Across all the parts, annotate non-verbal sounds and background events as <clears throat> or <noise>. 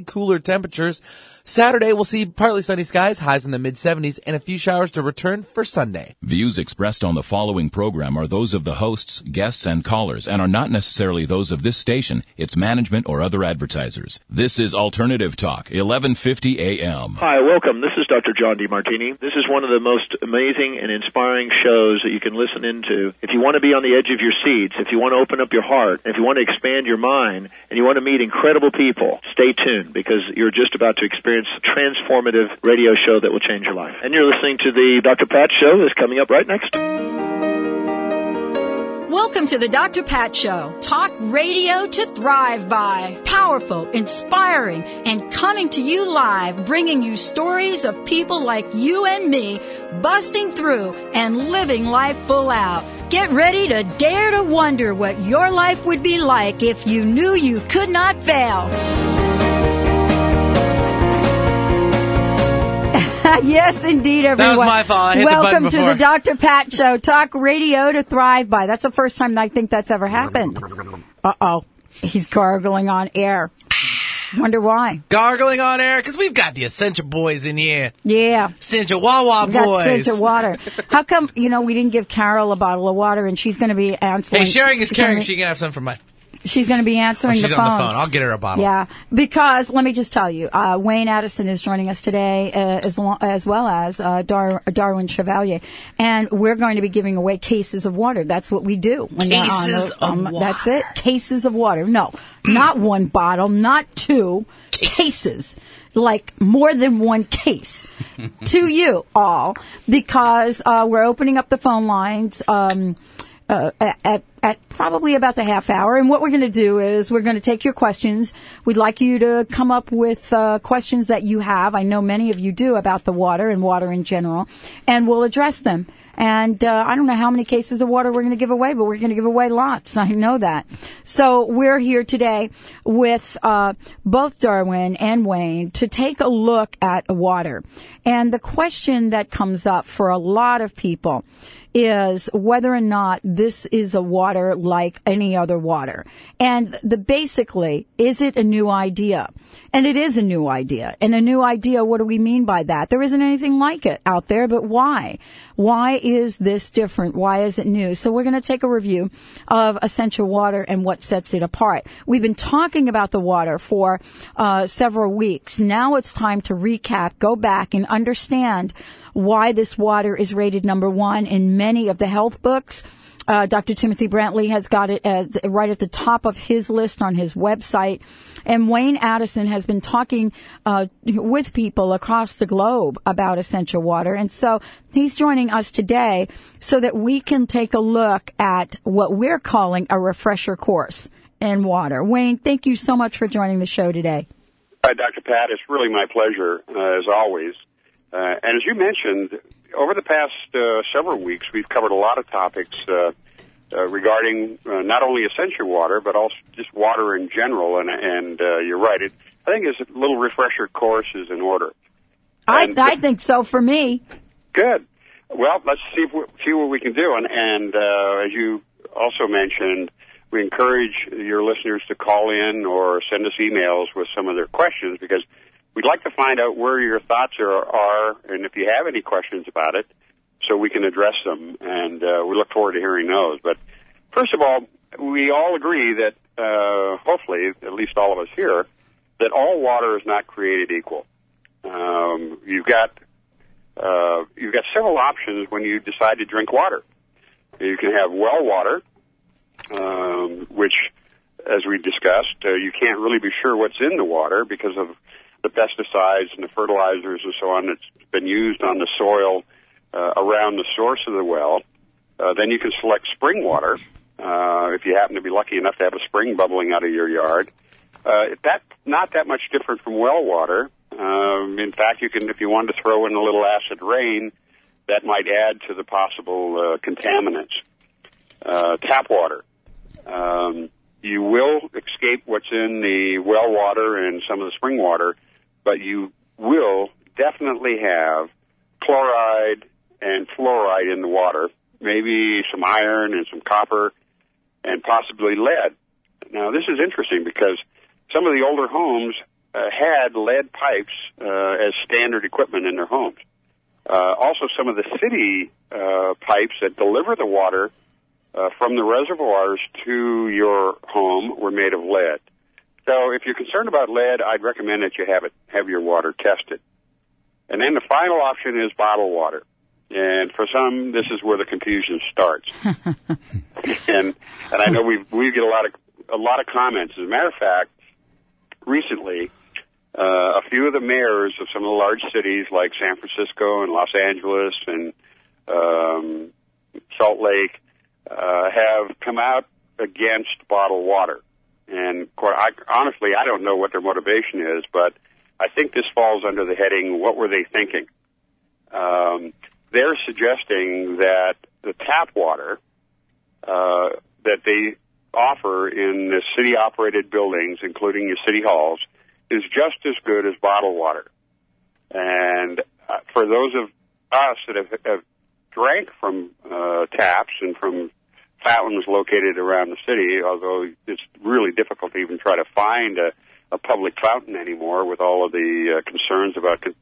cooler temperatures. Saturday, we'll see partly sunny skies, highs in the mid 70s, and a few showers to return for Sunday. Views expressed on the following program are those of the hosts, guests, and callers, and are not necessarily those of this station, its management, or other advertisers. This is Alternative Talk, 1150 AM. Hi, welcome. This is Dr. John DeMartini. This is one of the most amazing and inspiring shows that you can listen into. If you want to be on the edge of your seats, if you want to open up your heart, if you want to expand your mind, and you want to meet incredible people, stay tuned because you're just about to experience a transformative radio show that will change your life. And you're listening to the Dr. Pat Show that's coming up right next. Welcome to the Dr. Pat Show. Talk radio to thrive by. Powerful, inspiring, and coming to you live, bringing you stories of people like you and me busting through and living life full out. Get ready to dare to wonder what your life would be like if you knew you could not fail. <laughs> yes, indeed, everyone. That was my fault. I hit the Welcome button to the. Dr. Pat Show. Talk radio to thrive by. That's the first time I think that's ever happened. Uh oh. He's gargling on air. Wonder why. Gargling on air, because we've got the Essentia Boys in here. Yeah. Essentia Wawa We Boys. of water. How come, you know, we didn't give Carol a bottle of water and she's going to be answering? Hey, sharing is caring. She can have some for my. She's going to be answering Oh, she's the on the phone. I'll get her a bottle. Yeah, because let me just tell you, uh, Wayne Addison is joining us today, uh, as, lo- as well as uh, Dar- Darwin Chevalier, and we're going to be giving away cases of water. That's what we do. When they're on Cases the- of um, That's it. Cases of water. No, not <clears throat> one bottle, not two. Cases. Like more than one case <laughs> to you all because uh, we're opening up the phone lines. Um, uh, at, at probably about the half hour. And what we're going to do is we're going to take your questions. We'd like you to come up with uh, questions that you have. I know many of you do about the water and water in general, and we'll address them. And uh, I don't know how many cases of water we're going to give away, but we're going to give away lots. <laughs> I know that. So we're here today with uh, both Darwin and Wayne to take a look at water. And the question that comes up for a lot of people is whether or not this is a water like any other water. And the basically, is it a new idea? And it is a new idea. And a new idea, what do we mean by that? There isn't anything like it out there, but why? Why is this different? Why is it new? So we're going to take a review of Essentia water and what sets it apart. We've been talking about the water for uh, several weeks. Now it's time to recap, go back and understand why this water is rated number one in many of the health books. Uh, Dr. Timothy Brantley has got it right at the top of his list on his website. And Wayne Addison has been talking uh, with people across the globe about Essentia water. And so he's joining us today so that we can take a look at what we're calling a refresher course in water. Wayne, thank you so much for joining the show today. Hi, Dr. Pat. It's really my pleasure, uh, as always. Uh, and as you mentioned, over the past uh, several weeks, we've covered a lot of topics uh, uh, regarding uh, not only Essentia water, but also just water in general. And, and uh, you're right. It, I think it's a little refresher course is in order. I, And- I think so for me. Good. Well, let's see if we, see what we can do. And, and uh, as you also mentioned, we encourage your listeners to call in or send us emails with some of their questions because we'd like to find out where your thoughts are, are and if you have any questions about it, so we can address them. And uh, we look forward to hearing those. But first of all, we all agree that, uh, hopefully, at least all of us here, that all water is not created equal. Um, you've got uh, you've got several options when you decide to drink water. You can have well water, um, which, as we discussed, uh, you can't really be sure what's in the water because of the pesticides and the fertilizers and so on that's been used on the soil uh, around the source of the well. Uh, then you can select spring water uh, if you happen to be lucky enough to have a spring bubbling out of your yard. Uh, that's not that much different from well water. Um, in fact, you can, if you wanted to throw in a little acid rain, that might add to the possible uh, contaminants. Uh, tap water. Um, you will escape what's in the well water and some of the spring water, but you will definitely have chloride and fluoride in the water, maybe some iron and some copper, and possibly lead. Now, this is interesting because some of the older homes uh, had lead pipes uh, as standard equipment in their homes. Uh, also, some of the city uh, pipes that deliver the water uh, from the reservoirs to your home were made of lead. So, if you're concerned about lead, I'd recommend that you have it have your water tested. And then the final option is bottled water. And for some, this is where the confusion starts. <laughs> and and I know we we get a lot of a lot of comments. As a matter of fact, recently, uh, a few of the mayors of some of the large cities like San Francisco and Los Angeles and um, Salt Lake uh, have come out against bottled water. And I, honestly, I don't know what their motivation is, but I think this falls under the heading "What were they thinking?" Um, they're suggesting that the tap water uh, that they offer in the city-operated buildings, including your city halls, is just as good as bottled water. And uh, for those of us that have, have drank from uh, taps and from fountains located around the city, although it's really difficult to even try to find a, a public fountain anymore with all of the uh, concerns about con-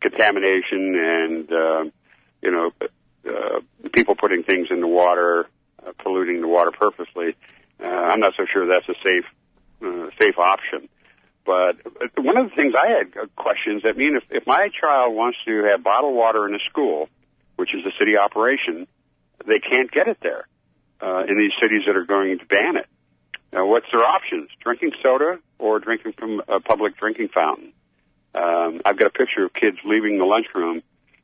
contamination and, uh, you know, uh, people putting things in the water, uh, polluting the water purposely. Uh, I'm not so sure that's a safe, uh, safe option. But one of the things I had questions that mean if, if my child wants to have bottled water in a school, which is a city operation, they can't get it there uh, in these cities that are going to ban it. Now, what's their options? Drinking soda or drinking from a public drinking fountain? Um, I've got a picture of kids leaving the lunchroom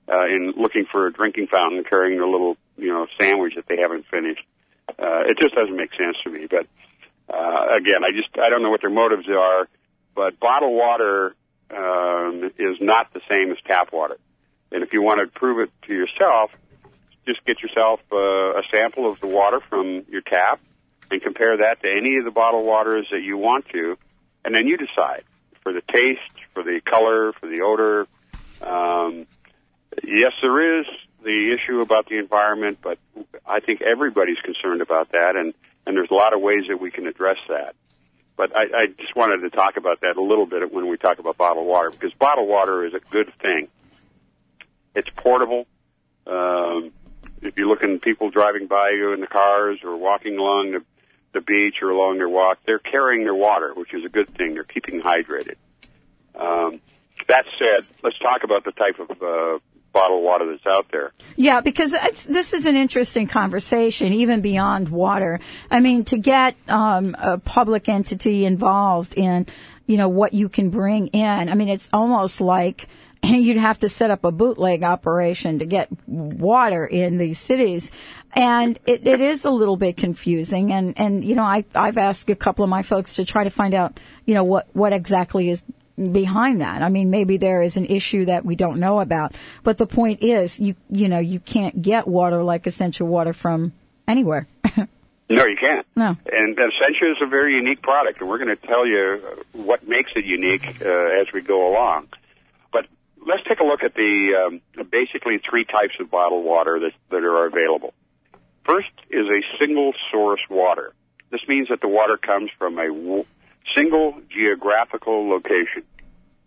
uh, and looking for a drinking fountain, carrying their little, you know, sandwich that they haven't finished. Uh, it just doesn't make sense to me. But uh, again, I just I don't know what their motives are. But bottled water um, is not the same as tap water. And if you want to prove it to yourself, just get yourself uh, a sample of the water from your tap and compare that to any of the bottled waters that you want to, and then you decide for the taste, for the color, for the odor. Um, yes, there is the issue about the environment, but I think everybody's concerned about that, and and there's a lot of ways that we can address that. But I, I just wanted to talk about that a little bit when we talk about bottled water, because bottled water is a good thing. It's portable. Um, if you're looking at people driving by you in the cars or walking along the, the beach or along their walk, they're carrying their water, which is a good thing. They're keeping hydrated. Um, that said, let's talk about the type of uh, bottled water that's out there. Yeah, because this is an interesting conversation, even beyond water. I mean, to get um, a public entity involved in, you know, what you can bring in. I mean, it's almost like <clears throat> you'd have to set up a bootleg operation to get water in these cities. And it, it is a little bit confusing. And, and, you know, I, I've asked a couple of my folks to try to find out, you know, what, what exactly is behind that. I mean, maybe there is an issue that we don't know about, but the point is, you you know, you can't get water like Essentia water from anywhere. <laughs> no, you can't. No. And Essentia is a very unique product, and we're going to tell you what makes it unique uh, as we go along. Let's take a look at the um, basically three types of bottled water that that are available. First is a single source water. This means that the water comes from a w- single geographical location.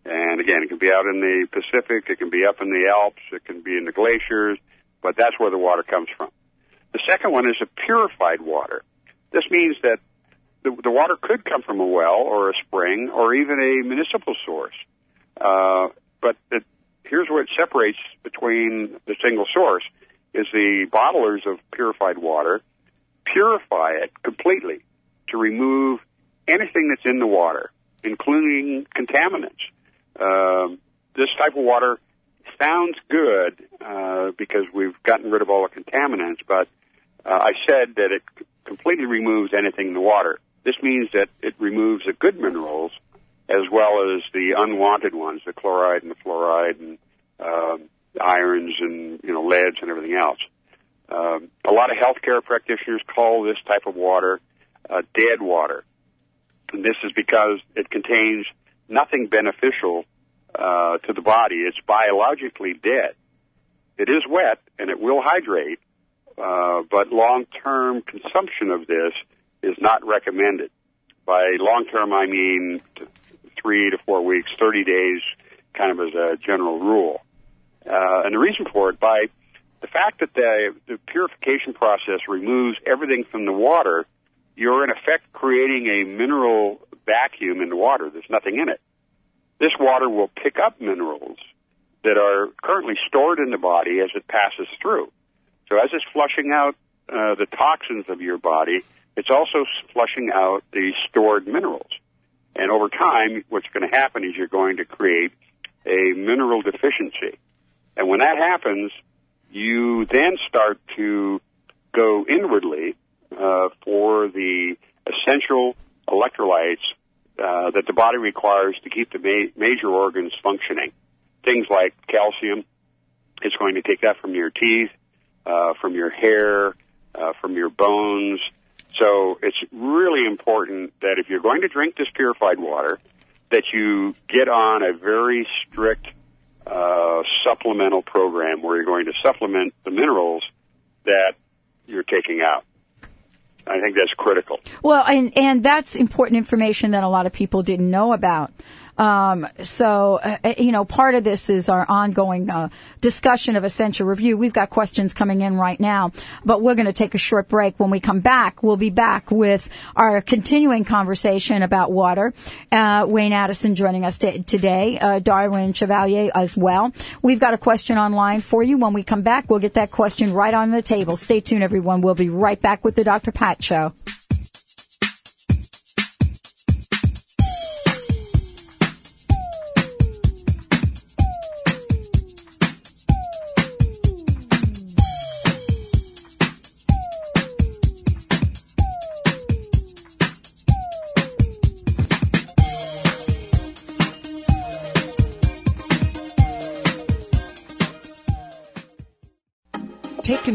And again, it can be out in the Pacific, it can be up in the Alps, it can be in the glaciers, but that's where the water comes from. The second one is a purified water. This means that the, the water could come from a well or a spring or even a municipal source. Uh, but it, here's what separates between the single source is the bottlers of purified water purify it completely to remove anything that's in the water, including contaminants. Um, this type of water sounds good uh, because we've gotten rid of all the contaminants, but uh, I said that it completely removes anything in the water. This means that it removes the good minerals as well as the unwanted ones, the chloride and the fluoride and um, irons and you know leads and everything else. Um, a lot of healthcare practitioners call this type of water uh, dead water. And this is because it contains nothing beneficial uh, to the body. It's biologically dead. It is wet and it will hydrate, uh, but long-term consumption of this is not recommended. By long-term, I mean three to four weeks, 30 days, kind of as a general rule. Uh, and the reason for it, by the fact that the, the purification process removes everything from the water, you're in effect creating a mineral vacuum in the water. There's nothing in it. This water will pick up minerals that are currently stored in the body as it passes through. So as it's flushing out uh, the toxins of your body, it's also flushing out the stored minerals. And over time, what's going to happen is you're going to create a mineral deficiency. And when that happens, you then start to go inwardly uh, for the essential electrolytes uh, that the body requires to keep the ma- major organs functioning. Things like calcium. It's going to take that from your teeth, uh, from your hair, uh, from your bones. So it's really important that if you're going to drink this purified water, that you get on a very strict uh, supplemental program where you're going to supplement the minerals that you're taking out. I think that's critical. Well, and and that's important information that a lot of people didn't know about. Um, so, uh, uh, you know, part of this is our ongoing uh, discussion of essential review. We've got questions coming in right now, but we're going to take a short break. When we come back, we'll be back with our continuing conversation about water. Uh, Wayne Addison joining us t- today, uh, Darwin Chevalier as well. We've got a question online for you. When we come back, we'll get that question right on the table. Stay tuned, everyone. We'll be right back with the Dr. Pat Show.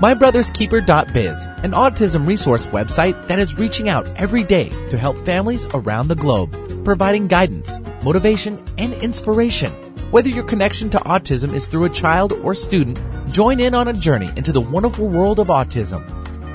MyBrothersKeeper.biz, an autism resource website that is reaching out every day to help families around the globe, providing guidance, motivation, and inspiration. Whether your connection to autism is through a child or student, join in on a journey into the wonderful world of autism.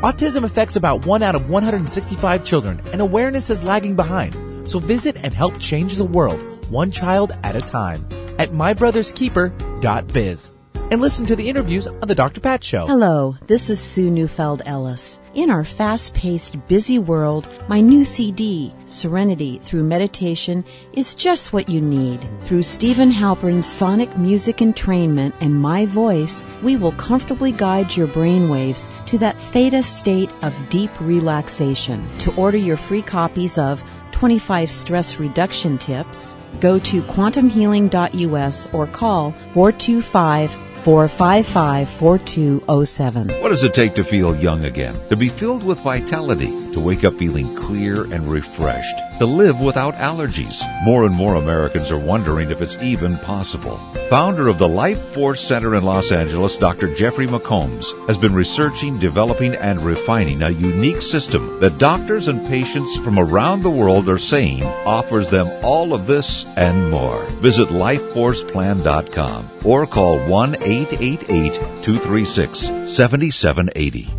Autism affects about 1 out of 165 children, and awareness is lagging behind. So visit and help change the world, one child at a time, at mybrotherskeeper.biz and listen to the interviews on The Dr. Pat Show. Hello, this is Sue Neufeld Ellis. In our fast paced, busy world, my new CD, Serenity Through Meditation, is just what you need. Through Steven Halpern's sonic music entrainment and my voice, we will comfortably guide your brainwaves to that theta state of deep relaxation. To order your free copies of 25 stress reduction tips, go to quantumhealing.us or call 425 455 4207. What does it take to feel young again? To be filled with vitality, to wake up feeling clear and refreshed, to live without allergies. More and more Americans are wondering if it's even possible. Founder of the Life Force Center in Los Angeles, Dr. Jeffrey McCombs, has been researching, developing, and refining a unique system that doctors and patients from around the world are saying offers them all of this and more. Visit lifeforceplan.com or call 1 888 236 7780.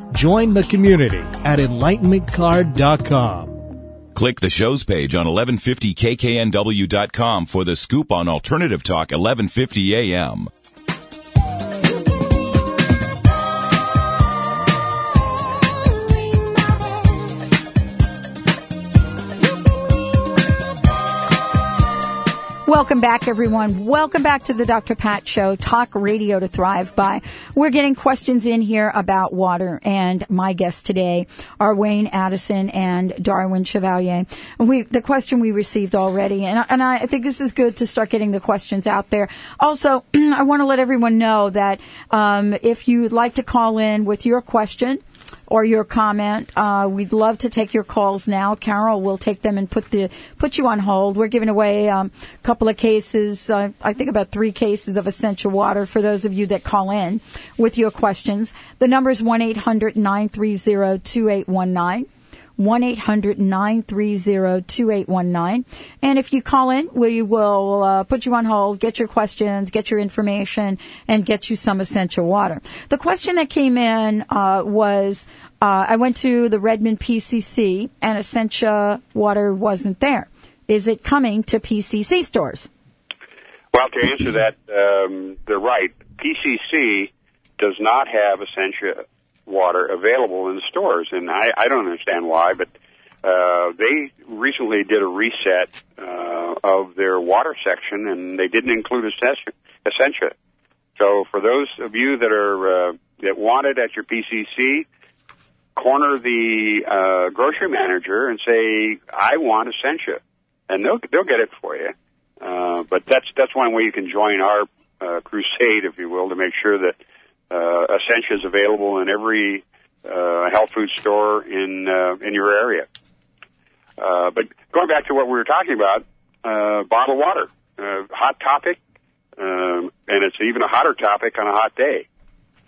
Join the community at enlightenmentcard.com. Click the shows page on 1150kknw.com for the scoop on Alternative Talk 1150 AM. Welcome back, everyone. Welcome back to the Dr. Pat Show, talk radio to thrive by. We're getting questions in here about water, and my guests today are Wayne Addison and Darwin Chevalier. We, the question we received already, and, and I think this is good to start getting the questions out there. Also, <clears throat> I want to let everyone know that um, if you'd like to call in with your question, or your comment. Uh, we'd love to take your calls now. Carol will take them and put the put you on hold. We're giving away um, a couple of cases. Uh, I think about three cases of Essentia water for those of you that call in with your questions. The number is one eight hundred nine three zero two eight one nine. 1-800-930-2819. And if you call in, we will uh, put you on hold, get your questions, get your information, and get you some Essentia water. The question that came in uh, was, uh, I went to the Redmond PCC and Essentia water wasn't there. Is it coming to PCC stores? Well, to answer that, um, they're right. PCC does not have Essentia water available in stores, and I, I don't understand why, but uh, they recently did a reset uh, of their water section, and they didn't include Essentia. So, for those of you that are uh, that want it at your PCC, corner the uh, grocery manager and say, "I want Essentia," and they'll they'll get it for you. Uh, but that's that's one way you can join our uh, crusade, if you will, to make sure that uh, available in every uh, health food store in uh, in your area. Uh, but going back to what we were talking about, uh, bottled water, uh, hot topic, um, and it's even a hotter topic on a hot day.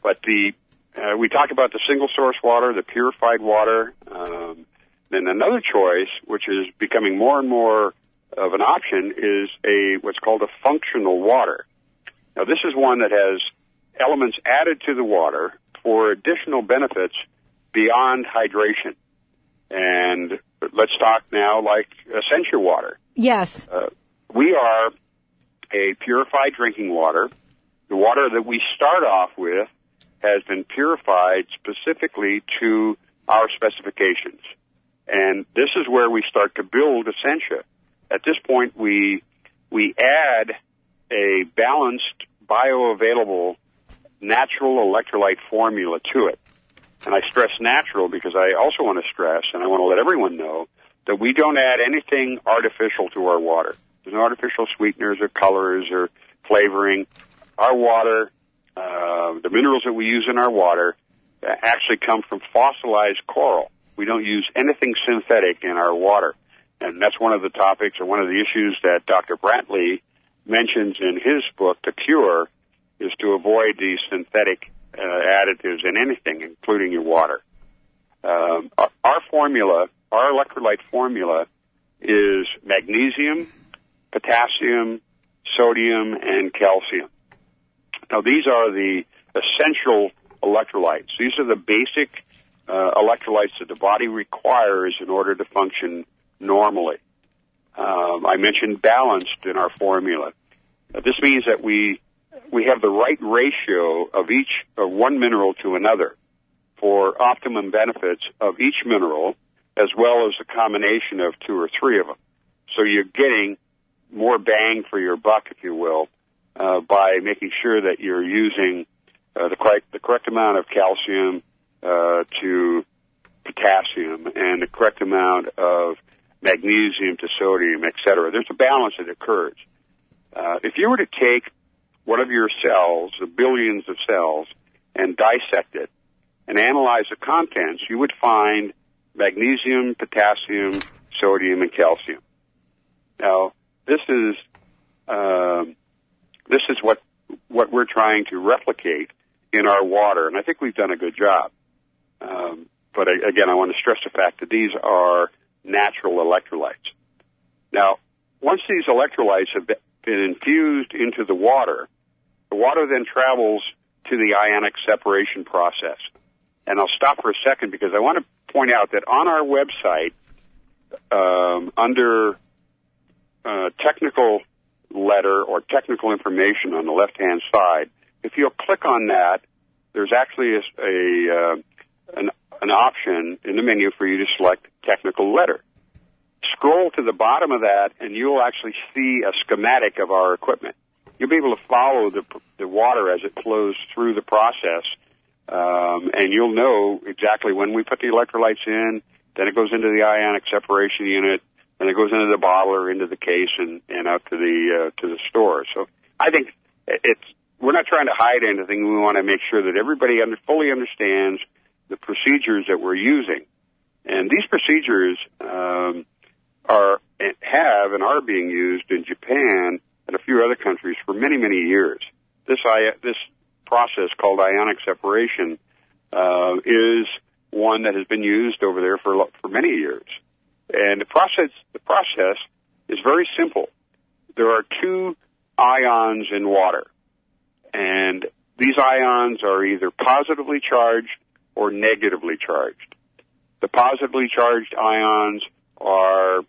But the uh, we talk about the single source water, the purified water. Um, then another choice, which is becoming more and more of an option, is a what's called a functional water. Now, this is one that has elements added to the water for additional benefits beyond hydration. And let's talk now like Essentia water. Yes. Uh, we are a purified drinking water. The water that we start off with has been purified specifically to our specifications. And this is where we start to build Essentia. At this point, we, we add a balanced, bioavailable natural electrolyte formula to it. And I stress natural because I also want to stress, and I want to let everyone know, that we don't add anything artificial to our water. There's no artificial sweeteners or colors or flavoring. Our water, uh, the minerals that we use in our water, uh, actually come from fossilized coral. We don't use anything synthetic in our water. And that's one of the topics or one of the issues that Dr. Brantley mentions in his book, The Cure, is to avoid these synthetic uh, additives in anything, including your water. Um, our, our formula, our electrolyte formula, is magnesium, potassium, sodium, and calcium. Now, these are the essential electrolytes. These are the basic uh, electrolytes that the body requires in order to function normally. Um, I mentioned balanced in our formula. This means that we we have the right ratio of each of one mineral to another for optimum benefits of each mineral as well as a combination of two or three of them. So you're getting more bang for your buck, if you will, uh, by making sure that you're using uh, the correct the correct amount of calcium uh, to potassium and the correct amount of magnesium to sodium, et cetera. There's a balance that occurs. Uh, if you were to take one of your cells, the billions of cells, and dissect it and analyze the contents, you would find magnesium, potassium, sodium, and calcium. Now, this is uh, this is what what we're trying to replicate in our water, and I think we've done a good job. Um, but I, again, I want to stress the fact that these are natural electrolytes. Now, once these electrolytes have been infused into the water, the water then travels to the ionic separation process. And I'll stop for a second because I want to point out that on our website, um, under uh, technical letter or technical information on the left hand side, if you'll click on that, there's actually a, a uh, an, an option in the menu for you to select technical letter. Scroll to the bottom of that, and you'll actually see a schematic of our equipment. You'll be able to follow the, the water as it flows through the process, um, and you'll know exactly when we put the electrolytes in. Then it goes into the ionic separation unit, and it goes into the bottle or into the case and, and out to the uh, to the store. So I think it's we're not trying to hide anything. We want to make sure that everybody under, fully understands the procedures that we're using, and these procedures um, are have and are being used in Japan and a few other countries for many many years. This this process called ionic separation uh, is one that has been used over there for for many years. And the process the process is very simple. There are two ions in water. And these ions are either positively charged or negatively charged. The positively charged ions are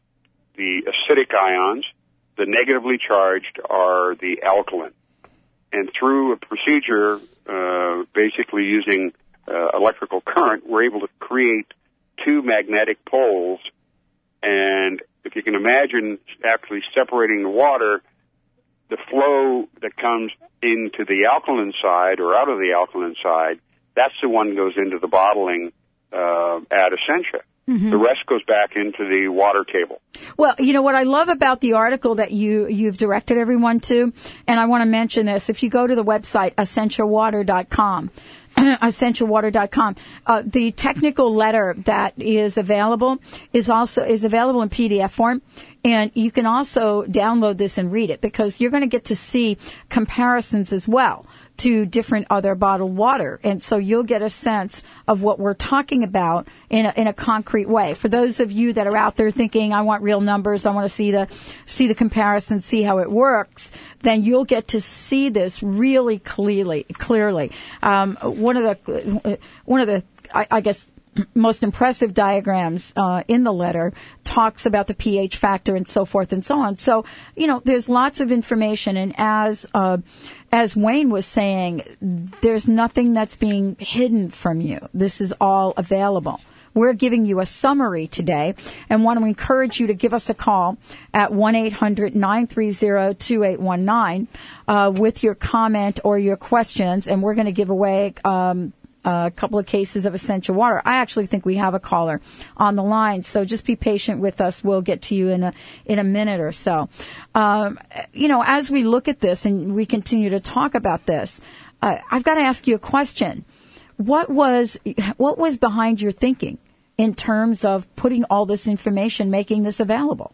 the acidic ions. The negatively charged are the alkaline. And through a procedure, uh, basically using uh, electrical current, we're able to create two magnetic poles. And if you can imagine actually separating the water, the flow that comes into the alkaline side or out of the alkaline side, that's the one that goes into the bottling uh, at Essentia. Mm-hmm. The rest goes back into the water table. Well, you know what I love about the article that you you've directed everyone to, and I want to mention this. If you go to the website essentiawater.com, <clears throat> essentiawater.com. Uh, the technical letter that is available is also is available in PDF form. And you can also download this and read it because you're going to get to see comparisons as well to different other bottled water. And so you'll get a sense of what we're talking about in a, in a concrete way. For those of you that are out there thinking, I want real numbers, I want to see the, see the comparison, see how it works, then you'll get to see this really clearly, clearly. Um, one of the, one of the, I, I guess, most impressive diagrams uh, in the letter talks about the pH factor and so forth and so on. So, you know, there's lots of information, and as uh, as Wayne was saying, there's nothing that's being hidden from you. This is all available. We're giving you a summary today and want to encourage you to give us a call at 1-800-930-2819 uh, with your comment or your questions, and we're going to give away um, a couple of cases of Essentia water. I actually think we have a caller on the line, so just be patient with us. We'll get to you in a in a minute or so. Um, you know, as we look at this and we continue to talk about this, uh, I've got to ask you a question. What was what was behind your thinking in terms of putting all this information, making this available?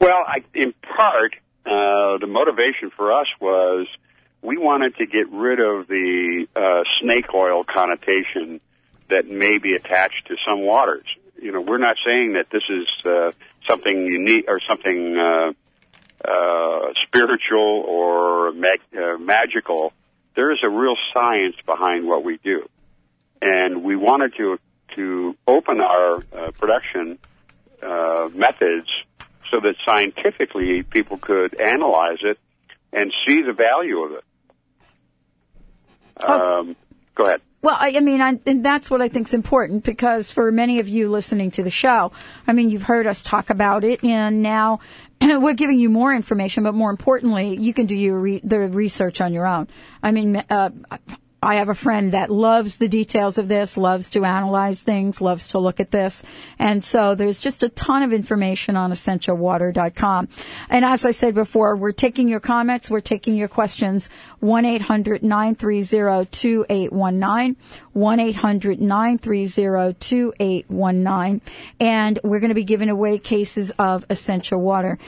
Well, I, in part, uh, the motivation for us was we wanted to get rid of the uh, snake oil connotation that may be attached to some waters. You know, we're not saying that this is uh, something unique or something uh, uh, spiritual or mag- uh, magical. There is a real science behind what we do, and we wanted to to open our uh, production uh, methods so that scientifically people could analyze it and see the value of it. Oh. Um, go ahead. Well, I, I mean, I, and that's what I think is important because for many of you listening to the show, I mean, you've heard us talk about it, and now <clears throat> we're giving you more information. But more importantly, you can do your re- the research on your own. I mean, uh, I have a friend that loves the details of this, loves to analyze things, loves to look at this. And so there's just a ton of information on essentiawater.com. And as I said before, we're taking your comments, we're taking your questions. 1-800-930-2819. 1-800-930-2819. And we're going to be giving away cases of Essentia water.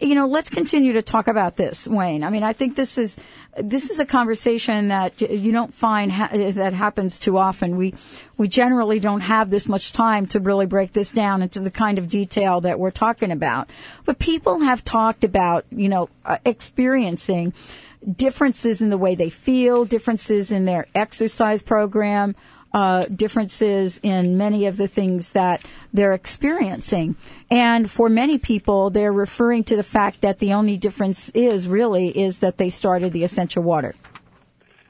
You know, let's continue to talk about this, Wayne. I mean, I think this is, this is a conversation that you don't find ha- that happens too often. We we generally don't have this much time to really break this down into the kind of detail that we're talking about. But people have talked about, you know, uh, experiencing differences in the way they feel, differences in their exercise program, uh, differences in many of the things that they're experiencing. And for many people, they're referring to the fact that the only difference is really is that they started the Essentia water.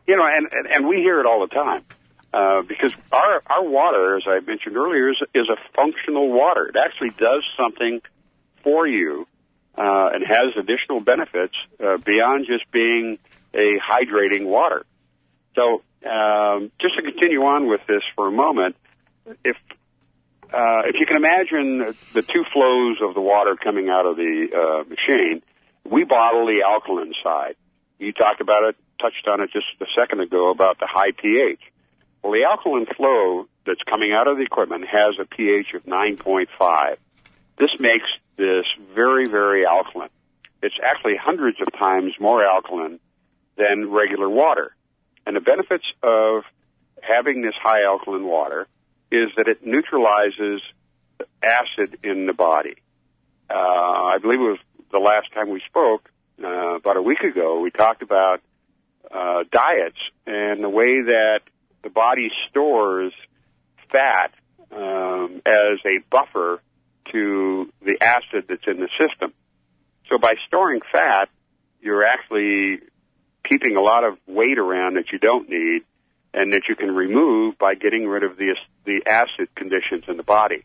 You know, and, and, and we hear it all the time. Uh, because our our water, as I mentioned earlier, is is a functional water. It actually does something for you uh, and has additional benefits uh, beyond just being a hydrating water. So, um, just to continue on with this for a moment, if uh, if you can imagine the two flows of the water coming out of the uh, machine, we bottle the alkaline side. You talked about it, touched on it just a second ago about the high pH. Well, the alkaline flow that's coming out of the equipment has a pH of 9.5. This makes this very, very alkaline. It's actually hundreds of times more alkaline than regular water. And the benefits of having this high alkaline water is that it neutralizes acid in the body. Uh, I believe it was the last time we spoke, uh, about a week ago, we talked about uh, diets and the way that the body stores fat um, as a buffer to the acid that's in the system. So by storing fat, you're actually keeping a lot of weight around that you don't need and that you can remove by getting rid of the the acid conditions in the body.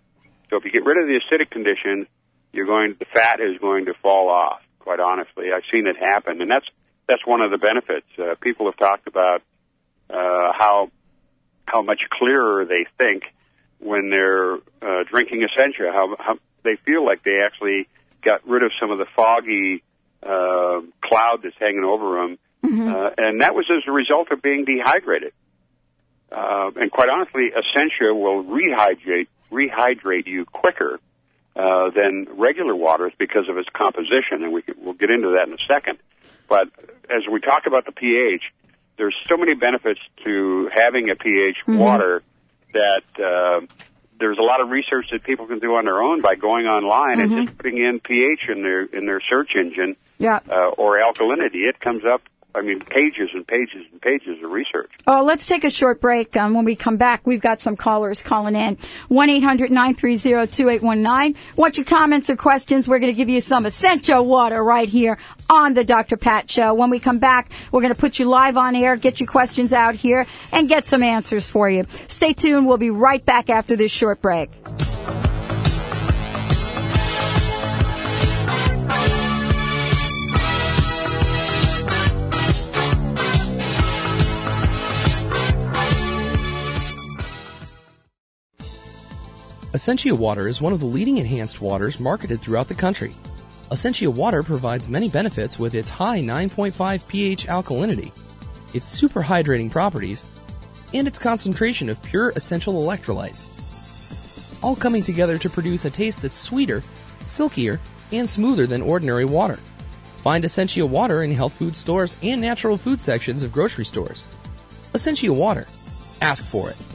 So if you get rid of the acidic conditions, you're going the fat is going to fall off. Quite honestly, I've seen it happen, and that's that's one of the benefits. Uh, people have talked about uh, how how much clearer they think when they're uh, drinking Essentia. How, how they feel like they actually got rid of some of the foggy uh, cloud that's hanging over them, Mm-hmm. uh, and that was as a result of being dehydrated. Uh, and quite honestly, Essentia will rehydrate rehydrate you quicker uh, than regular waters because of its composition, and we can, we'll get into that in a second. But as we talk about the pH, there's so many benefits to having a pH Mhm. water that uh, there's a lot of research that people can do on their own by going online and Mhm. just putting in pH in their in their search engine Yeah. uh, or alkalinity. It comes up. I mean, pages and pages and pages of research. Oh, let's take a short break. Um, when we come back, we've got some callers calling in. 1-800-930-2819. Want your comments or questions? We're going to give you some Essentia water right here on the Dr. Pat Show. When we come back, we're going to put you live on air, get your questions out here, and get some answers for you. Stay tuned. We'll be right back after this short break. Essentia Water is one of the leading enhanced waters marketed throughout the country. Essentia Water provides many benefits with its high 9.5 pH alkalinity, its super hydrating properties, and its concentration of pure essential electrolytes. All coming together to produce a taste that's sweeter, silkier, and smoother than ordinary water. Find Essentia Water in health food stores and natural food sections of grocery stores. Essentia Water. Ask for it.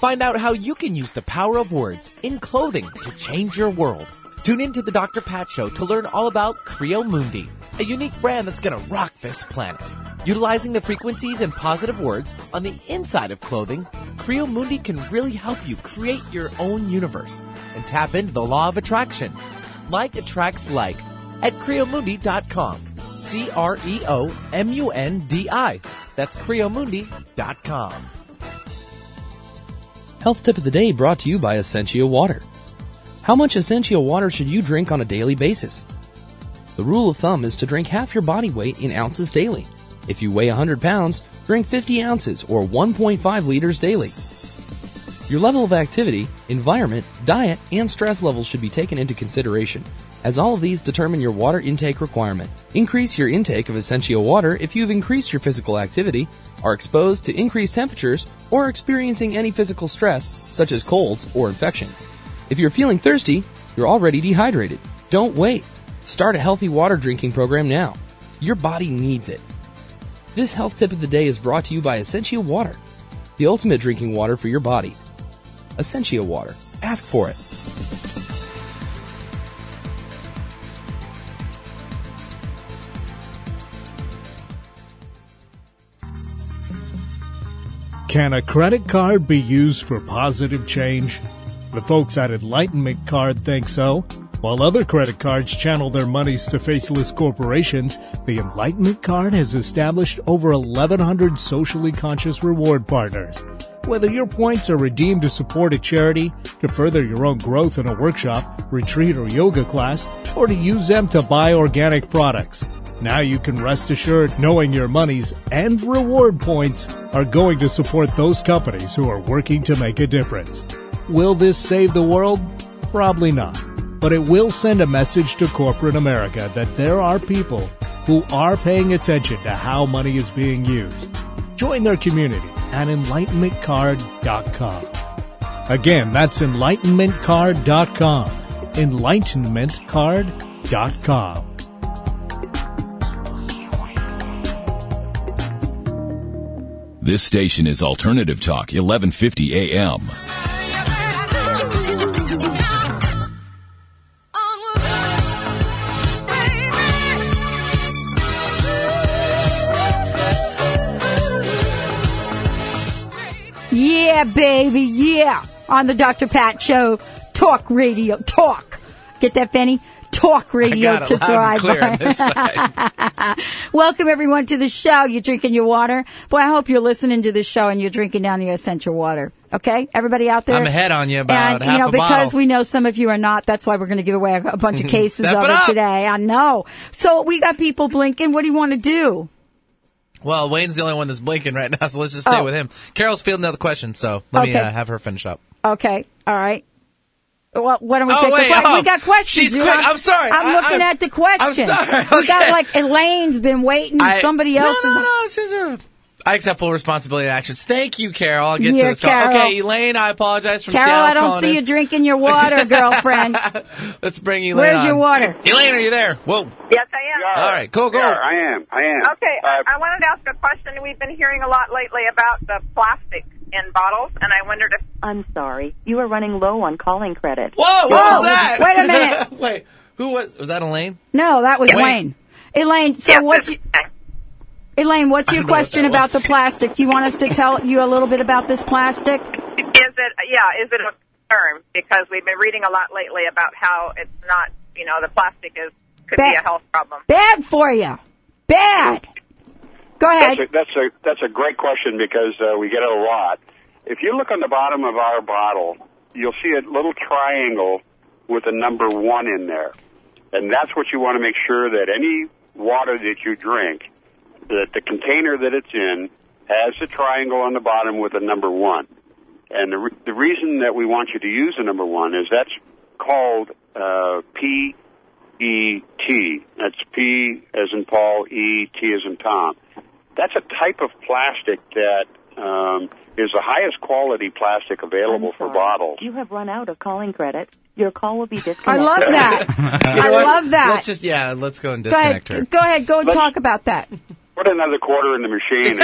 Find out how you can use the power of words in clothing to change your world. Tune in to the Dr. Pat Show to learn all about Creo Mundi, a unique brand that's going to rock this planet. Utilizing the frequencies and positive words on the inside of clothing, Creo Mundi can really help you create your own universe and tap into the law of attraction. Like attracts like at creomundi.com. C R E O M U N D I. That's creomundi.com. Health tip of the day brought to you by Essentia Water. How much Essentia water should you drink on a daily basis? The rule of thumb is to drink half your body weight in ounces daily. If you weigh 100 pounds, drink 50 ounces or 1.5 liters daily. Your level of activity, environment, diet, and stress levels should be taken into consideration, as all of these determine your water intake requirement. Increase your intake of Essentia water if you've increased your physical activity, are exposed to increased temperatures, or experiencing any physical stress, such as colds or infections. If you're feeling thirsty, you're already dehydrated. Don't wait. Start a healthy water drinking program now. Your body needs it. This health tip of the day is brought to you by Essentia Water, the ultimate drinking water for your body. Essentia Water. Ask for it. Can a credit card be used for positive change? The folks at Enlightenment Card think so. While other credit cards channel their monies to faceless corporations, the Enlightenment Card has established over 1,100 socially conscious reward partners. Whether your points are redeemed to support a charity, to further your own growth in a workshop, retreat, or yoga class, or to use them to buy organic products, now you can rest assured knowing your monies and reward points are going to support those companies who are working to make a difference. Will this save the world? Probably not. But it will send a message to corporate America that there are people who are paying attention to how money is being used. Join their community at enlightenmentcard.com. Again, that's enlightenmentcard.com. Enlightenmentcard.com. This station is Alternative Talk, 1150 AM. Yeah, baby, yeah. On the Dr. Pat Show, talk radio, talk. Get that, Fanny? Talk radio got it to loud and thrive. <laughs> <laughs> clear on on. this side. Welcome everyone to the show. You're drinking your water. Boy, I hope you're listening to the show and you're drinking down your Essentia water. Okay, everybody out there. I'm ahead on you about and, half you know, because bottle. we know some of you are not. That's why we're going to give away a, bunch of <laughs> cases of it it today. I know. So we got people blinking. What do you want to do? Well, Wayne's the only one that's blinking right now, so let's just stay Oh. with him. Carol's fielding another question, so let me uh, have her finish up. Okay, all right. Well, why don't we Oh, take wait, the que- oh, We got questions. she's quick. I'm sorry. I'm I- looking I- at the question. I'm sorry. <laughs> We got like Elaine's been waiting. I- Somebody no, else no, is. no, it's just a- I accept full responsibility and actions. Thank you, Carol. I'll get Yeah, to this. call. Carol. Okay, Elaine, I apologize for Carol, Seattle I don't see in. you drinking your water, girlfriend. <laughs> Let's bring Elaine Where's on. your water? Elaine, are you there? Whoa. Yes, I am. All right, cool, go. Yeah, I am. I am. Okay, Uh, I, I wanted to ask a question. We've been hearing a lot lately about the plastic in bottles, and I wondered if. I'm sorry. You are running low on calling credit. Whoa, what Whoa, was that? wait a minute. <laughs> wait, who was, was that Elaine? No, that was Wait. Wayne. Elaine, so Yes, what's it's- your, Elaine? What's your don't what question about the plastic? Do you want us to tell you a little bit about this plastic? Is it? Yeah, is it a concern? Because we've been reading a lot lately about how it's not. You know, the plastic is could be a health problem. Bad for you. Bad. Go ahead. That's a, that's a that's a great question because uh, we get it a lot. If you look on the bottom of our bottle, you'll see a little triangle with a number one in there, and that's what you want to make sure that any water that you drink, that the container that it's in has a triangle on the bottom with a number one. And the re- the reason that we want you to use the number one is that's called uh, P E T. That's P as in Paul, E T as in Tom. That's a type of plastic that um, is the highest quality plastic available for bottles. You have run out of calling credit. Your call will be <laughs> disconnected. I love that. <laughs> You know I what? love that. Let's just, yeah, let's go and Go disconnect her. Go ahead. Go and Let's- talk about that. Put another quarter in the machine.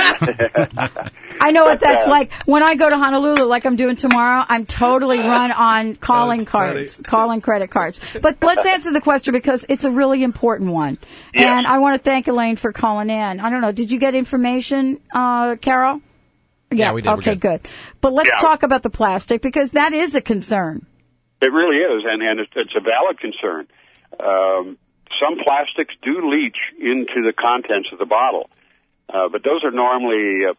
<laughs> I know what that's like. When I go to Honolulu, like I'm doing tomorrow, I'm totally run on calling cards, funny. <laughs> calling credit cards. But let's answer the question because it's a really important one. Yes. And I want to thank Elaine for calling in. I don't know. Did you get information, uh, Carol? Yeah, we did. Okay, good. good. But let's Yeah. talk about the plastic because that is a concern. It really is, and, and it's, it's a valid concern. Um, some plastics do leach into the contents of the bottle, uh, but those are normally uh,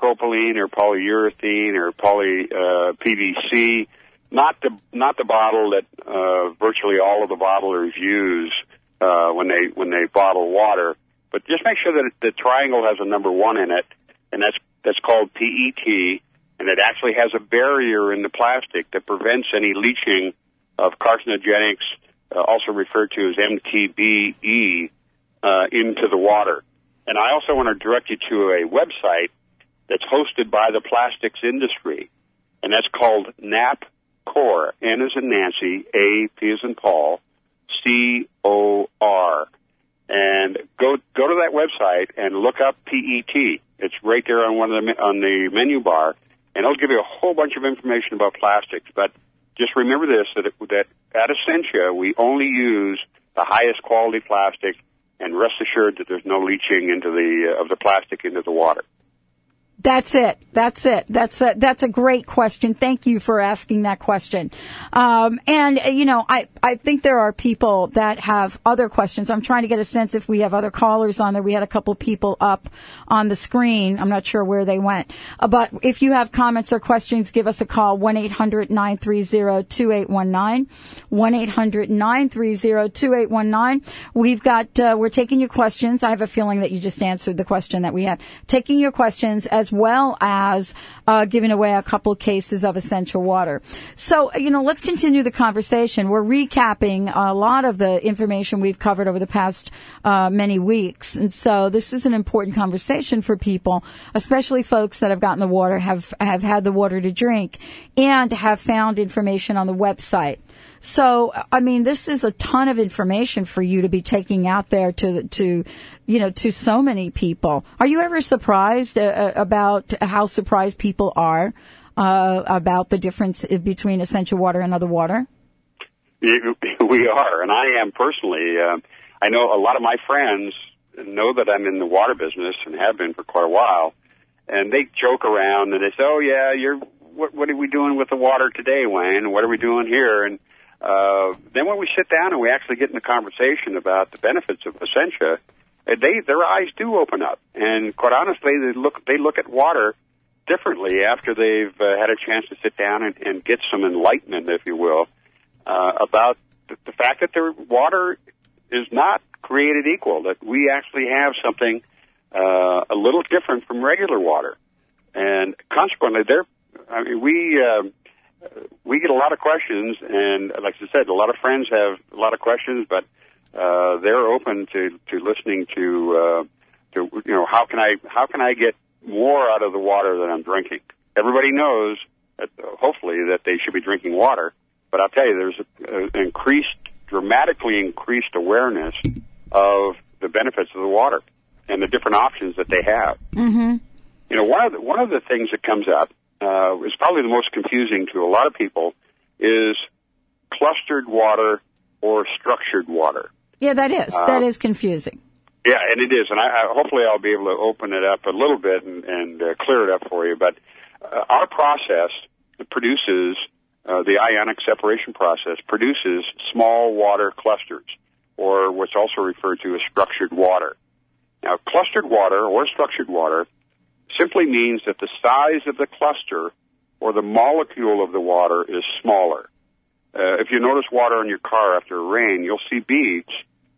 polypropylene or polyurethane or poly uh, PVC, not the not the bottle that uh, virtually all of the bottlers use uh, when they when they bottle water. But But just make sure that the triangle has a number one in it, and that's that's called PET, and it actually has a barrier in the plastic that prevents any leaching of carcinogenics, uh, also referred to as MTBE, uh, into the water. And I also want to direct you to a website that's hosted by the plastics industry, and that's called NAPCOR. N is in Nancy, A P is in Paul, C O R. And go go to that website and look up PET. It's right there on one of the on the menu bar, and it'll give you a whole bunch of information about plastics. But just remember this: that it, that at Essentia we only use the highest quality plastic, and rest assured that there's no leaching into the uh, of the plastic into the water. That's it. That's it. That's a, that's a great question. Thank you for asking that question. Um, and uh, you know, I I think there are people that have other questions. I'm trying to get a sense if we have other callers on there. We had a couple people up on the screen. I'm not sure where they went. Uh, but if you have comments or questions, give us a call one 2819 one 2819 We've got uh, we're taking your questions. I have a feeling that you just answered the question that we had. Taking your questions as well as uh, giving away a couple cases of Essentia water. So, you know, let's continue the conversation. We're recapping a lot of the information we've covered over the past uh, many weeks. And so this is an important conversation for people, especially folks that have gotten the water, have, have had the water to drink, and have found information on the website. So, I mean, this is a ton of information for you to be taking out there to, to, you know, to so many people. Are you ever surprised uh, uh about how surprised people are uh, about the difference between Essentia water and other water? <laughs> We are, and I am personally. Uh, I know a lot of my friends know that I'm in the water business and have been for quite a while, and they joke around and they say, "Oh yeah, you're what, what are we doing with the water today, Wayne? What are we doing here?" And uh, then when we sit down and we actually get in a conversation about the benefits of Essentia, uh, they their eyes do open up, and quite honestly, they look they look at water differently after they've uh, had a chance to sit down and, and get some enlightenment, if you will, uh, about the, the fact that their water is not created equal. That we actually have something uh, a little different from regular water, and consequently, they're I mean, we. Uh, we get a lot of questions, and like I said, a lot of friends have a lot of questions, but uh, they're open to to listening to uh, to you know how can I how can I get more out of the water that I'm drinking. Everybody knows, that, hopefully, that they should be drinking water, but I'll tell you, there's an increased, dramatically increased awareness of the benefits of the water and the different options that they have. Mm-hmm. You know, one of the, one of the things that comes up uh, is probably the most confusing to a lot of people is clustered water or structured water. Yeah, that is. Uh, that is confusing. Yeah, and it is, and I, I, hopefully I'll be able to open it up a little bit and, and uh, clear it up for you. But uh, our process produces uh, the ionic separation process produces small water clusters, or what's also referred to as structured water. Now, clustered water or structured water simply means that the size of the cluster or the molecule of the water is smaller. Uh, if you notice water in your car after a rain, you'll see beads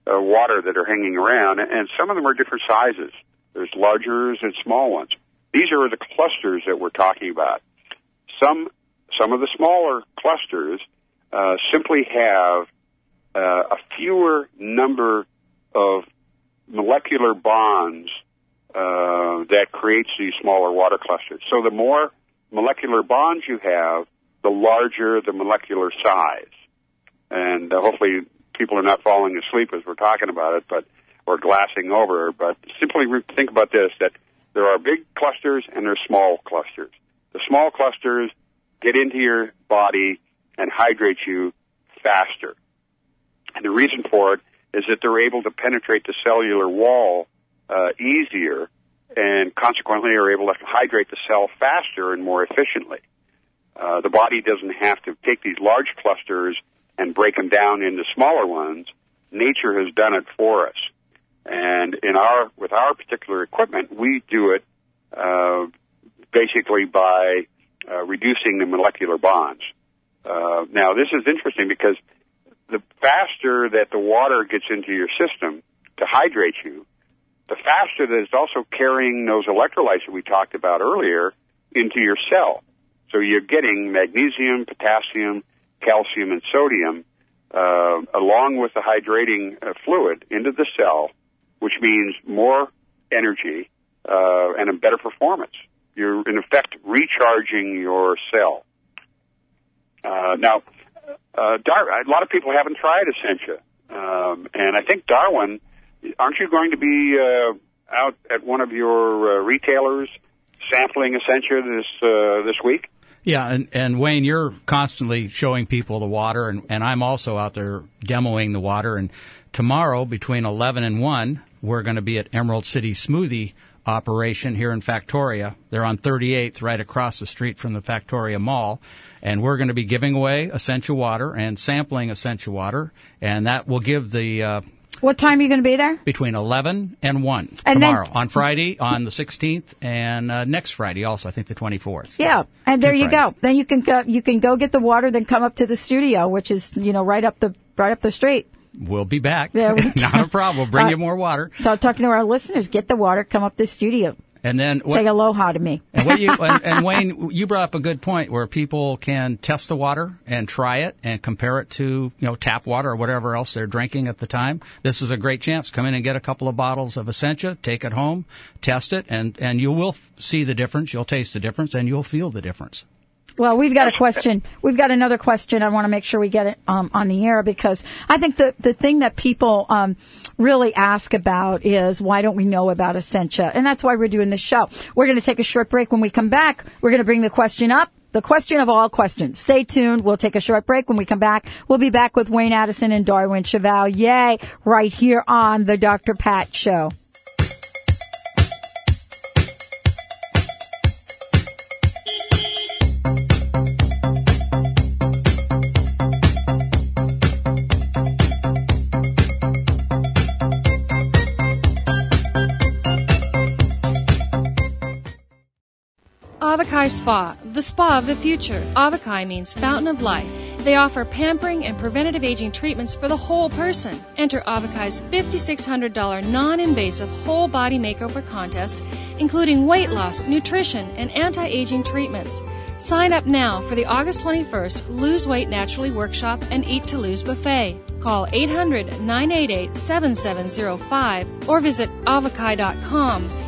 of water that are hanging around, and some of them are different sizes. There's largers and small ones. These are the clusters that we're talking about. Some some of the smaller clusters uh, simply have uh, a fewer number of molecular bonds uh, that creates these smaller water clusters. So the more molecular bonds you have, the larger the molecular size. And uh, hopefully people are not falling asleep as we're talking about it, but or glassing over. But simply think about this: that there are big clusters and there are small clusters. The small clusters get into your body and hydrate you faster. And the reason for it is that they're able to penetrate the cellular wall uh, easier and consequently are able to hydrate the cell faster and more efficiently. Uh, the body doesn't have to take these large clusters and break them down into smaller ones. Nature has done it for us. And in our, with our particular equipment, we do it, uh, basically by, uh, reducing the molecular bonds. Uh, now this is interesting because the faster that the water gets into your system to hydrate you, the faster that it's also carrying those electrolytes that we talked about earlier into your cell. So you're getting magnesium, potassium, calcium, and sodium uh, along with the hydrating uh, fluid into the cell, which means more energy uh, and a better performance. You're in effect recharging your cell. Uh, now, uh, Dar- a lot of people haven't tried Essentia, um, and I think Darwin. Aren't you going to be uh, out at one of your uh, retailers sampling Essentia this uh, this week? Yeah, and, and Wayne, you're constantly showing people the water, and, and I'm also out there demoing the water. And tomorrow, between 11 and 1, we're going to be at Emerald City Smoothie operation here in Factoria. They're on 38th, right across the street from the Factoria Mall. And we're going to be giving away Essentia water and sampling Essentia water, and that will give the uh, What time are you going to be there? between 11 and 1 And then- tomorrow on Friday on the 16th and uh, next Friday also I think the 24th. Yeah, and there Two you go. Then you can go. You can go get the water, then come up to the studio, which is you know right up the right up the street. We'll be back. There we <laughs> Not a problem. We'll bring Uh, you more water. So talking to our listeners, get the water, come up to the studio, And then say aloha to me. and, what you, and, and Wayne, you brought up a good point where people can test the water and try it and compare it to you know tap water or whatever else they're drinking at the time. This is a great chance. Come in and get a couple of bottles of Essentia, take it home, test it, and and you will see the difference. You'll taste the difference, and you'll feel the difference. Well, we've got a question. We've got another question. I want to make sure we get it um, on the air because I think the the thing that people um, really ask about is why don't we know about Essentia? And that's why we're doing this show. We're going to take a short break. When we come back, we're going to bring the question up. The question of all questions. Stay tuned. We'll take a short break. When we come back, we'll be back with Wayne Addison and Darwin Chevalier right here on the Dr. Pat Show. Avikai Spa, the spa of the future. Avikai means fountain of life. They offer pampering and preventative aging treatments for the whole person. Enter Avikai's $5,600 non invasive whole body makeover contest, including weight loss, nutrition, and anti aging treatments. Sign up now for the August 21st Lose Weight Naturally Workshop and Eat to Lose Buffet. Call 800 988 7705 or visit avikai.com.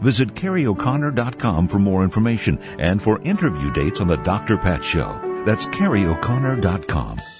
Visit CarrieO'Connor.com for more information and for interview dates on the Dr. Pat Show. That's CarrieO'Connor.com.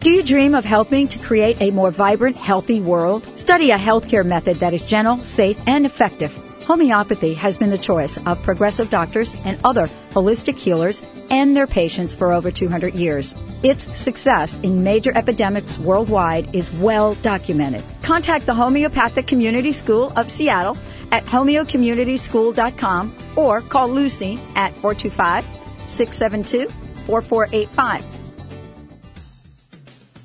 Do you dream of helping to create a more vibrant, healthy world? Study a healthcare method that is gentle, safe, and effective. Homeopathy has been the choice of progressive doctors and other holistic healers and their patients for over 200 years. Its success in major epidemics worldwide is well documented. Contact the Homeopathic Community School of Seattle at homeocommunityschool.com or call Lucy at 425 672 4485.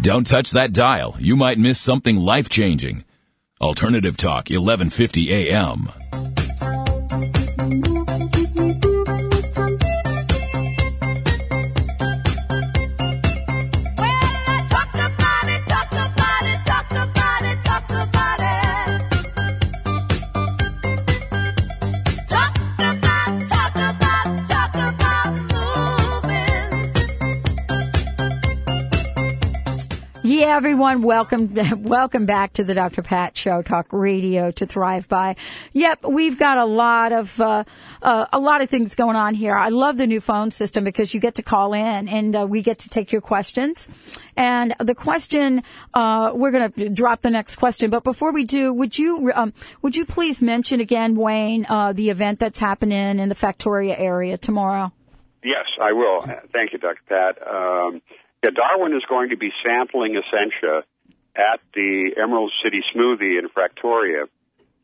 Don't touch that dial. You might miss something life changing. Alternative Talk, 1150 AM. Everyone, welcome, <laughs> welcome back to the Dr. Pat Show, Talk Radio to Thrive By. Yep, we've got a lot of, uh, uh, a lot of things going on here. I love the new phone system because you get to call in and uh, we get to take your questions. And the question, uh, we're going to drop the next question, but before we do, would you, um, would you please mention again, Wayne, uh, the event that's happening in the Factoria area tomorrow? Yes, I will. Thank you, Dr. Pat. Um, yeah, Darwin is going to be sampling Essentia at the Emerald City Smoothie in Factoria,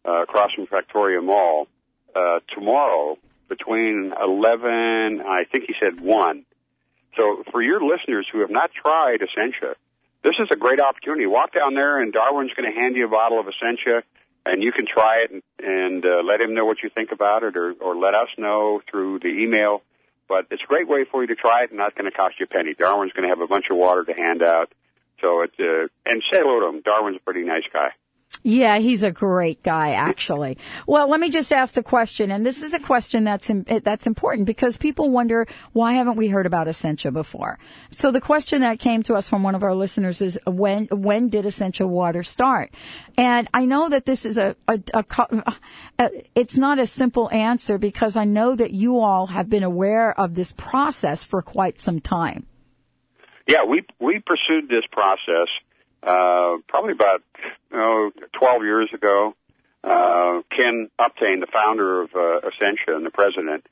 uh, across from Factoria Mall, uh, tomorrow between 11, I think he said 1. So for your listeners who have not tried Essentia, this is a great opportunity. Walk down there and Darwin's going to hand you a bottle of Essentia and you can try it and, and uh, let him know what you think about it or, or let us know through the email but it's a great way for you to try it and not going to cost you a penny. Darwin's going to have a bunch of water to hand out. So it's, uh, and say hello to him. Darwin's a pretty nice guy. Yeah, he's a great guy, actually. Well, let me just ask the question, and this is a question that's in, eh, that's important because people wonder why haven't we heard about Essentia before? So the question that came to us from one of our listeners is when when did Essentia Water start? And I know that this is a, a, a, a uh, it's not a simple answer because I know that you all have been aware of this process for quite some time. Yeah, we we pursued this process uh, probably about you know, 12 years ago. Uh, Ken Uptain, the founder of uh, Essentia and the president,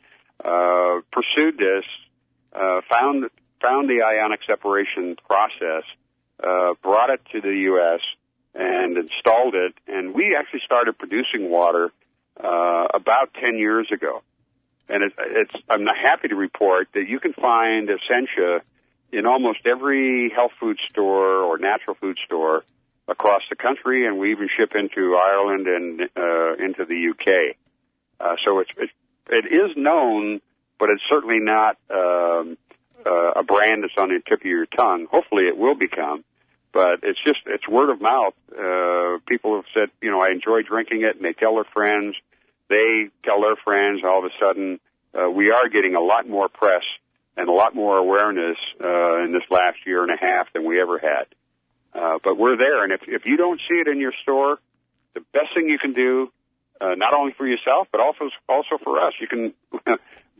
uh, pursued this, uh, found found the ionic separation process, uh, brought it to the U.S. and installed it, and we actually started producing water uh, about 10 years ago. And it, it's I'm happy to report that you can find Essentia in almost every health food store or natural food store across the country, and we even ship into Ireland and uh, into the UK. Uh, so it's, it, it is known, but it's certainly not um, uh, a brand that's on the tip of your tongue. Hopefully, it will become. But it's just it's word of mouth. Uh, people have said, you know, I enjoy drinking it, and they tell their friends. They tell their friends. All of a sudden, uh, we are getting a lot more press and a lot more awareness uh, in this last year and a half than we ever had. Uh, but we're there, and if if you don't see it in your store, the best thing you can do, uh, not only for yourself but also also for us, you can <laughs>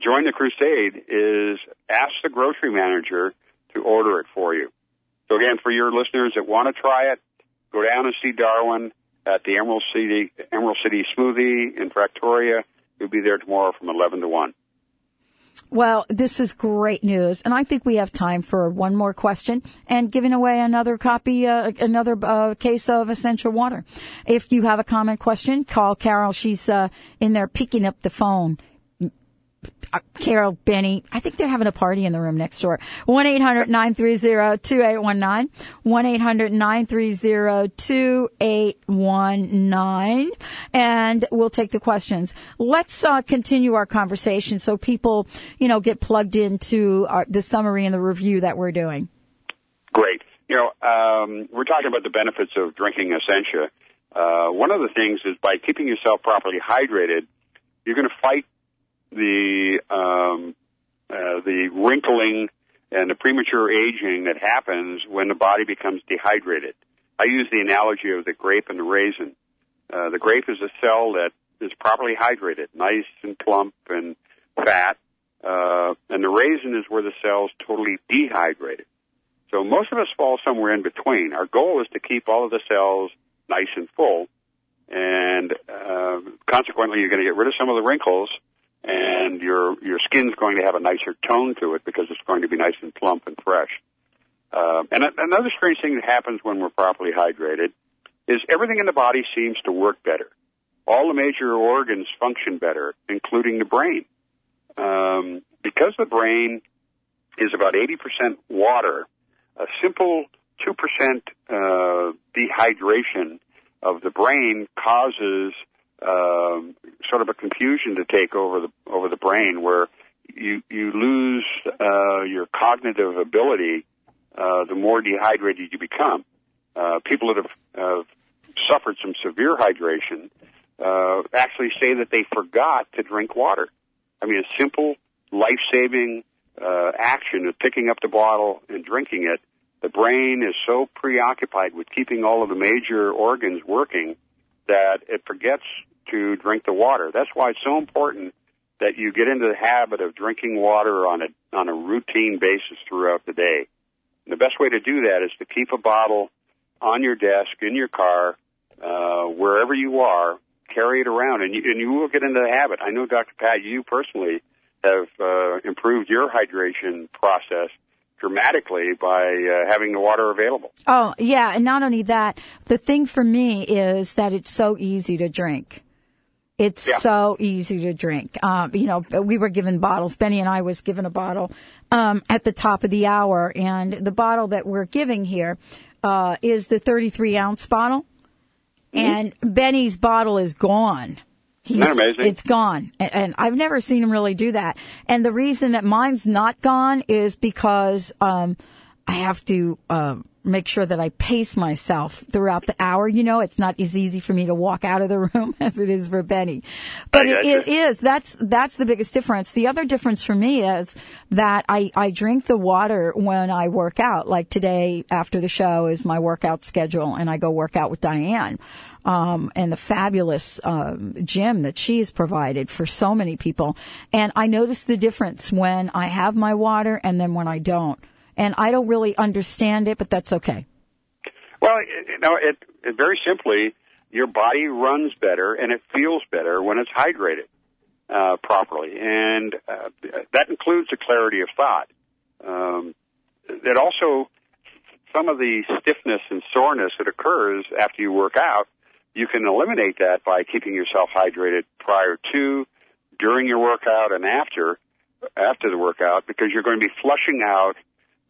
join the crusade. Is ask the grocery manager to order it for you. So again, for your listeners that want to try it, go down and see Darwin at the Emerald City Emerald City Smoothie in Factoria. You'll be there tomorrow from eleven to one. Well, this is great news, and I think we have time for one more question and giving away another copy, uh, another uh, case of Essentia Water. If you have a comment question, call Carol. She's uh, in there picking up the phone. Carol, Benny, I think they're having a party in the room next door. 1-800-930-2819. 1-800-930-2819. And we'll take the questions. Let's uh, continue our conversation so people, you know, get plugged into our, the summary and the review that we're doing. Great. You know, um, we're talking about the benefits of drinking Essentia. Uh, one of the things is by keeping yourself properly hydrated, you're going to fight the um, uh, the wrinkling and the premature aging that happens when the body becomes dehydrated. I use the analogy of the grape and the raisin. Uh, the grape is a cell that is properly hydrated, nice and plump and fat, uh, and the raisin is where the cell's totally dehydrated. So most of us fall somewhere in between. Our goal is to keep all of the cells nice and full, and uh, consequently, you're going to get rid of some of the wrinkles, and your your skin's going to have a nicer tone to it because it's going to be nice and plump and fresh. Uh, and another strange thing that happens when we're properly hydrated is everything in the body seems to work better. All the major organs function better, including the brain. Um, because the brain is about 80% water, a simple 2% uh, dehydration of the brain causes um, sort of a confusion to take over the over the brain, where you you lose uh, your cognitive ability uh, the more dehydrated you become. Uh, people that have, have suffered some severe hydration uh, actually say that they forgot to drink water. I mean, a simple life-saving uh, action of picking up the bottle and drinking it. The brain is so preoccupied with keeping all of the major organs working that it forgets to drink the water. That's why it's so important that you get into the habit of drinking water on a on a routine basis throughout the day. And the best way to do that is to keep a bottle on your desk, in your car, uh, wherever you are, carry it around, and you, and you will get into the habit. I know, Dr. Pat, you personally have uh, improved your hydration process dramatically by uh, having the water available. Oh, yeah. And not only that, the thing for me is that it's so easy to drink. It's Yeah. so easy to drink. Um, you know, we were given bottles. Benny and I was given a bottle um, at the top of the hour, and the bottle that we're giving here uh, is the 33 ounce bottle, and Benny's bottle is gone. Isn't that amazing? It's gone. A- And I've never seen him really do that. And the reason that mine's not gone is because, um, I have to, um, make sure that I pace myself throughout the hour. You know, it's not as easy for me to walk out of the <laughs> room as it is for Benny. But it, it is. That's, that's the biggest difference. The other difference for me is that I, I drink the water when I work out. Like today after the show is my workout schedule and I go work out with Diane um, and the fabulous um, gym that she's provided for so many people. And I notice the difference when I have my water and then when I don't. And I don't really understand it, but that's okay. Well, you know, it, it very simply, your body runs better and it feels better when it's hydrated uh, properly, and uh, that includes the clarity of thought. Um, it also some of the stiffness and soreness that occurs after you work out, you can eliminate that by keeping yourself hydrated prior to, during your workout, and after after the workout, because you're going to be flushing out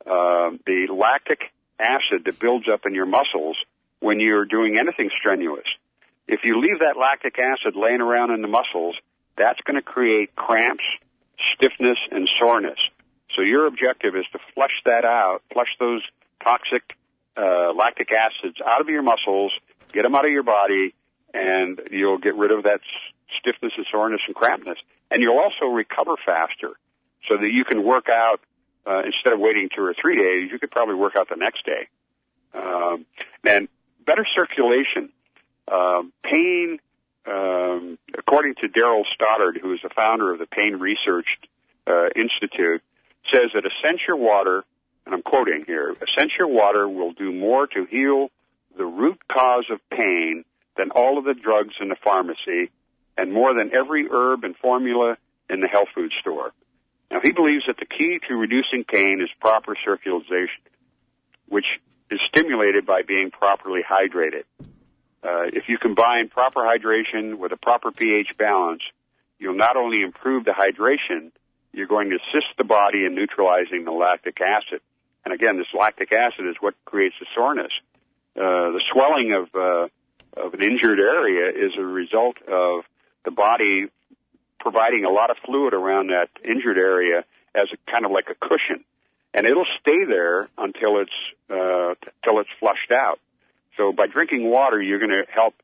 uh, the lactic acid that builds up in your muscles when you're doing anything strenuous. If you leave that lactic acid laying around in the muscles, that's going to create cramps, stiffness, and soreness. So your objective is to flush that out, flush those toxic uh, lactic acids out of your muscles, get them out of your body, and you'll get rid of that stiffness and soreness and crampness. And you'll also recover faster so that you can work out uh, instead of waiting two or three days, you could probably work out the next day. Um, and better circulation. Um, pain, um, according to Darrell Stoddard, who is the founder of the Pain Research uh, Institute, says that Essentia water, and I'm quoting here, Essentia water will do more to heal the root cause of pain than all of the drugs in the pharmacy and more than every herb and formula in the health food store. Now, he believes that the key to reducing pain is proper circulation, which is stimulated by being properly hydrated. Uh, if you combine proper hydration with a proper pH balance, you'll not only improve the hydration, you're going to assist the body in neutralizing the lactic acid. And again, this lactic acid is what creates the soreness. Uh, the swelling of uh, of an injured area is a result of the body providing a lot of fluid around that injured area as a kind of like a cushion, and it'll stay there until it's uh, till it's flushed out. So by drinking water, you're going to help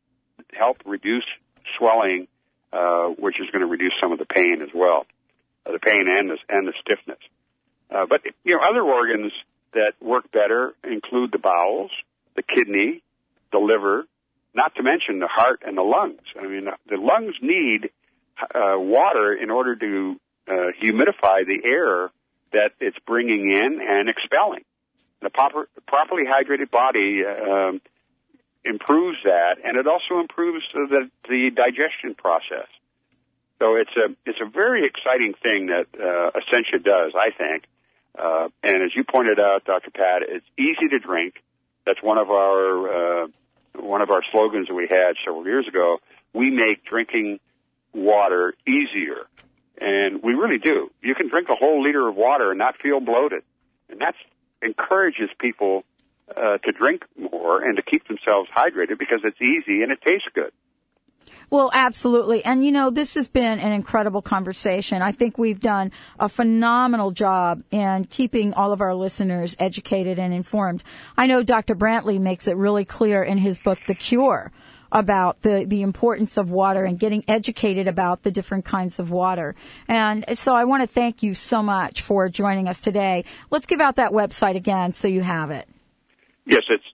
help reduce swelling, uh, which is going to reduce some of the pain as well, uh, the pain and the and the stiffness. Uh, but you know, other organs that work better include the bowels, the kidney, the liver, not to mention the heart and the lungs. I mean, the lungs need uh, water in order to uh, humidify the air that it's bringing in and expelling. The proper, properly hydrated body um, improves that, and it also improves the, the digestion process. So it's a it's a very exciting thing that uh, Essentia does, I think. Uh, and as you pointed out, Dr. Pat, it's easy to drink. That's one of our uh, one of our slogans that we had several years ago. We make drinking water easier, and we really do. You can drink a whole liter of water and not feel bloated, and that encourages people uh, to drink more and to keep themselves hydrated because it's easy and it tastes good. Well, absolutely. And you know, this has been an incredible conversation. I think we've done a phenomenal job in keeping all of our listeners educated and informed. I know Dr. Brantley makes it really clear in his book, The Cure, about the, the importance of water and getting educated about the different kinds of water. And so I want to thank you so much for joining us today. Let's give out that website again so you have it. Yes, it's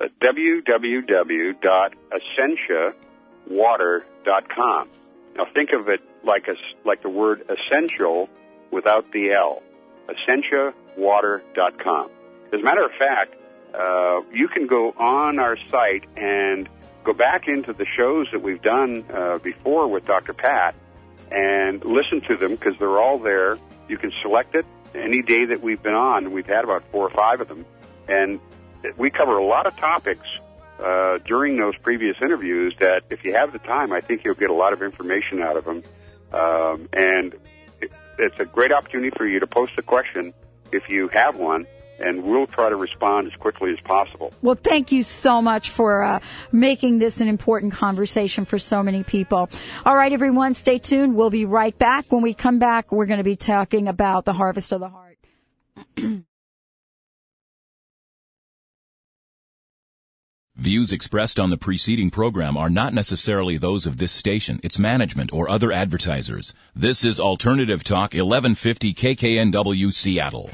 uh, www.essentiawater.com. Now think of it like a, like the word essential without the L. Essentiawater.com. As a matter of fact, uh, you can go on our site and go back into the shows that we've done uh, before with Dr. Pat and listen to them because they're all there. You can select it any day that we've been on. We've had about four or five of them, and we cover a lot of topics uh, during those previous interviews. That if you have the time, I think you'll get a lot of information out of them, um, and it, it's a great opportunity for you to post a question if you have one and we'll try to respond as quickly as possible. Well, thank you so much for uh, making this an important conversation for so many people. All right, everyone, stay tuned. We'll be right back. When we come back, we're going to be talking about the harvest of the heart. <clears throat> Views expressed on the preceding program are not necessarily those of this station, its management, or other advertisers. This is Alternative Talk 1150 KKNW Seattle.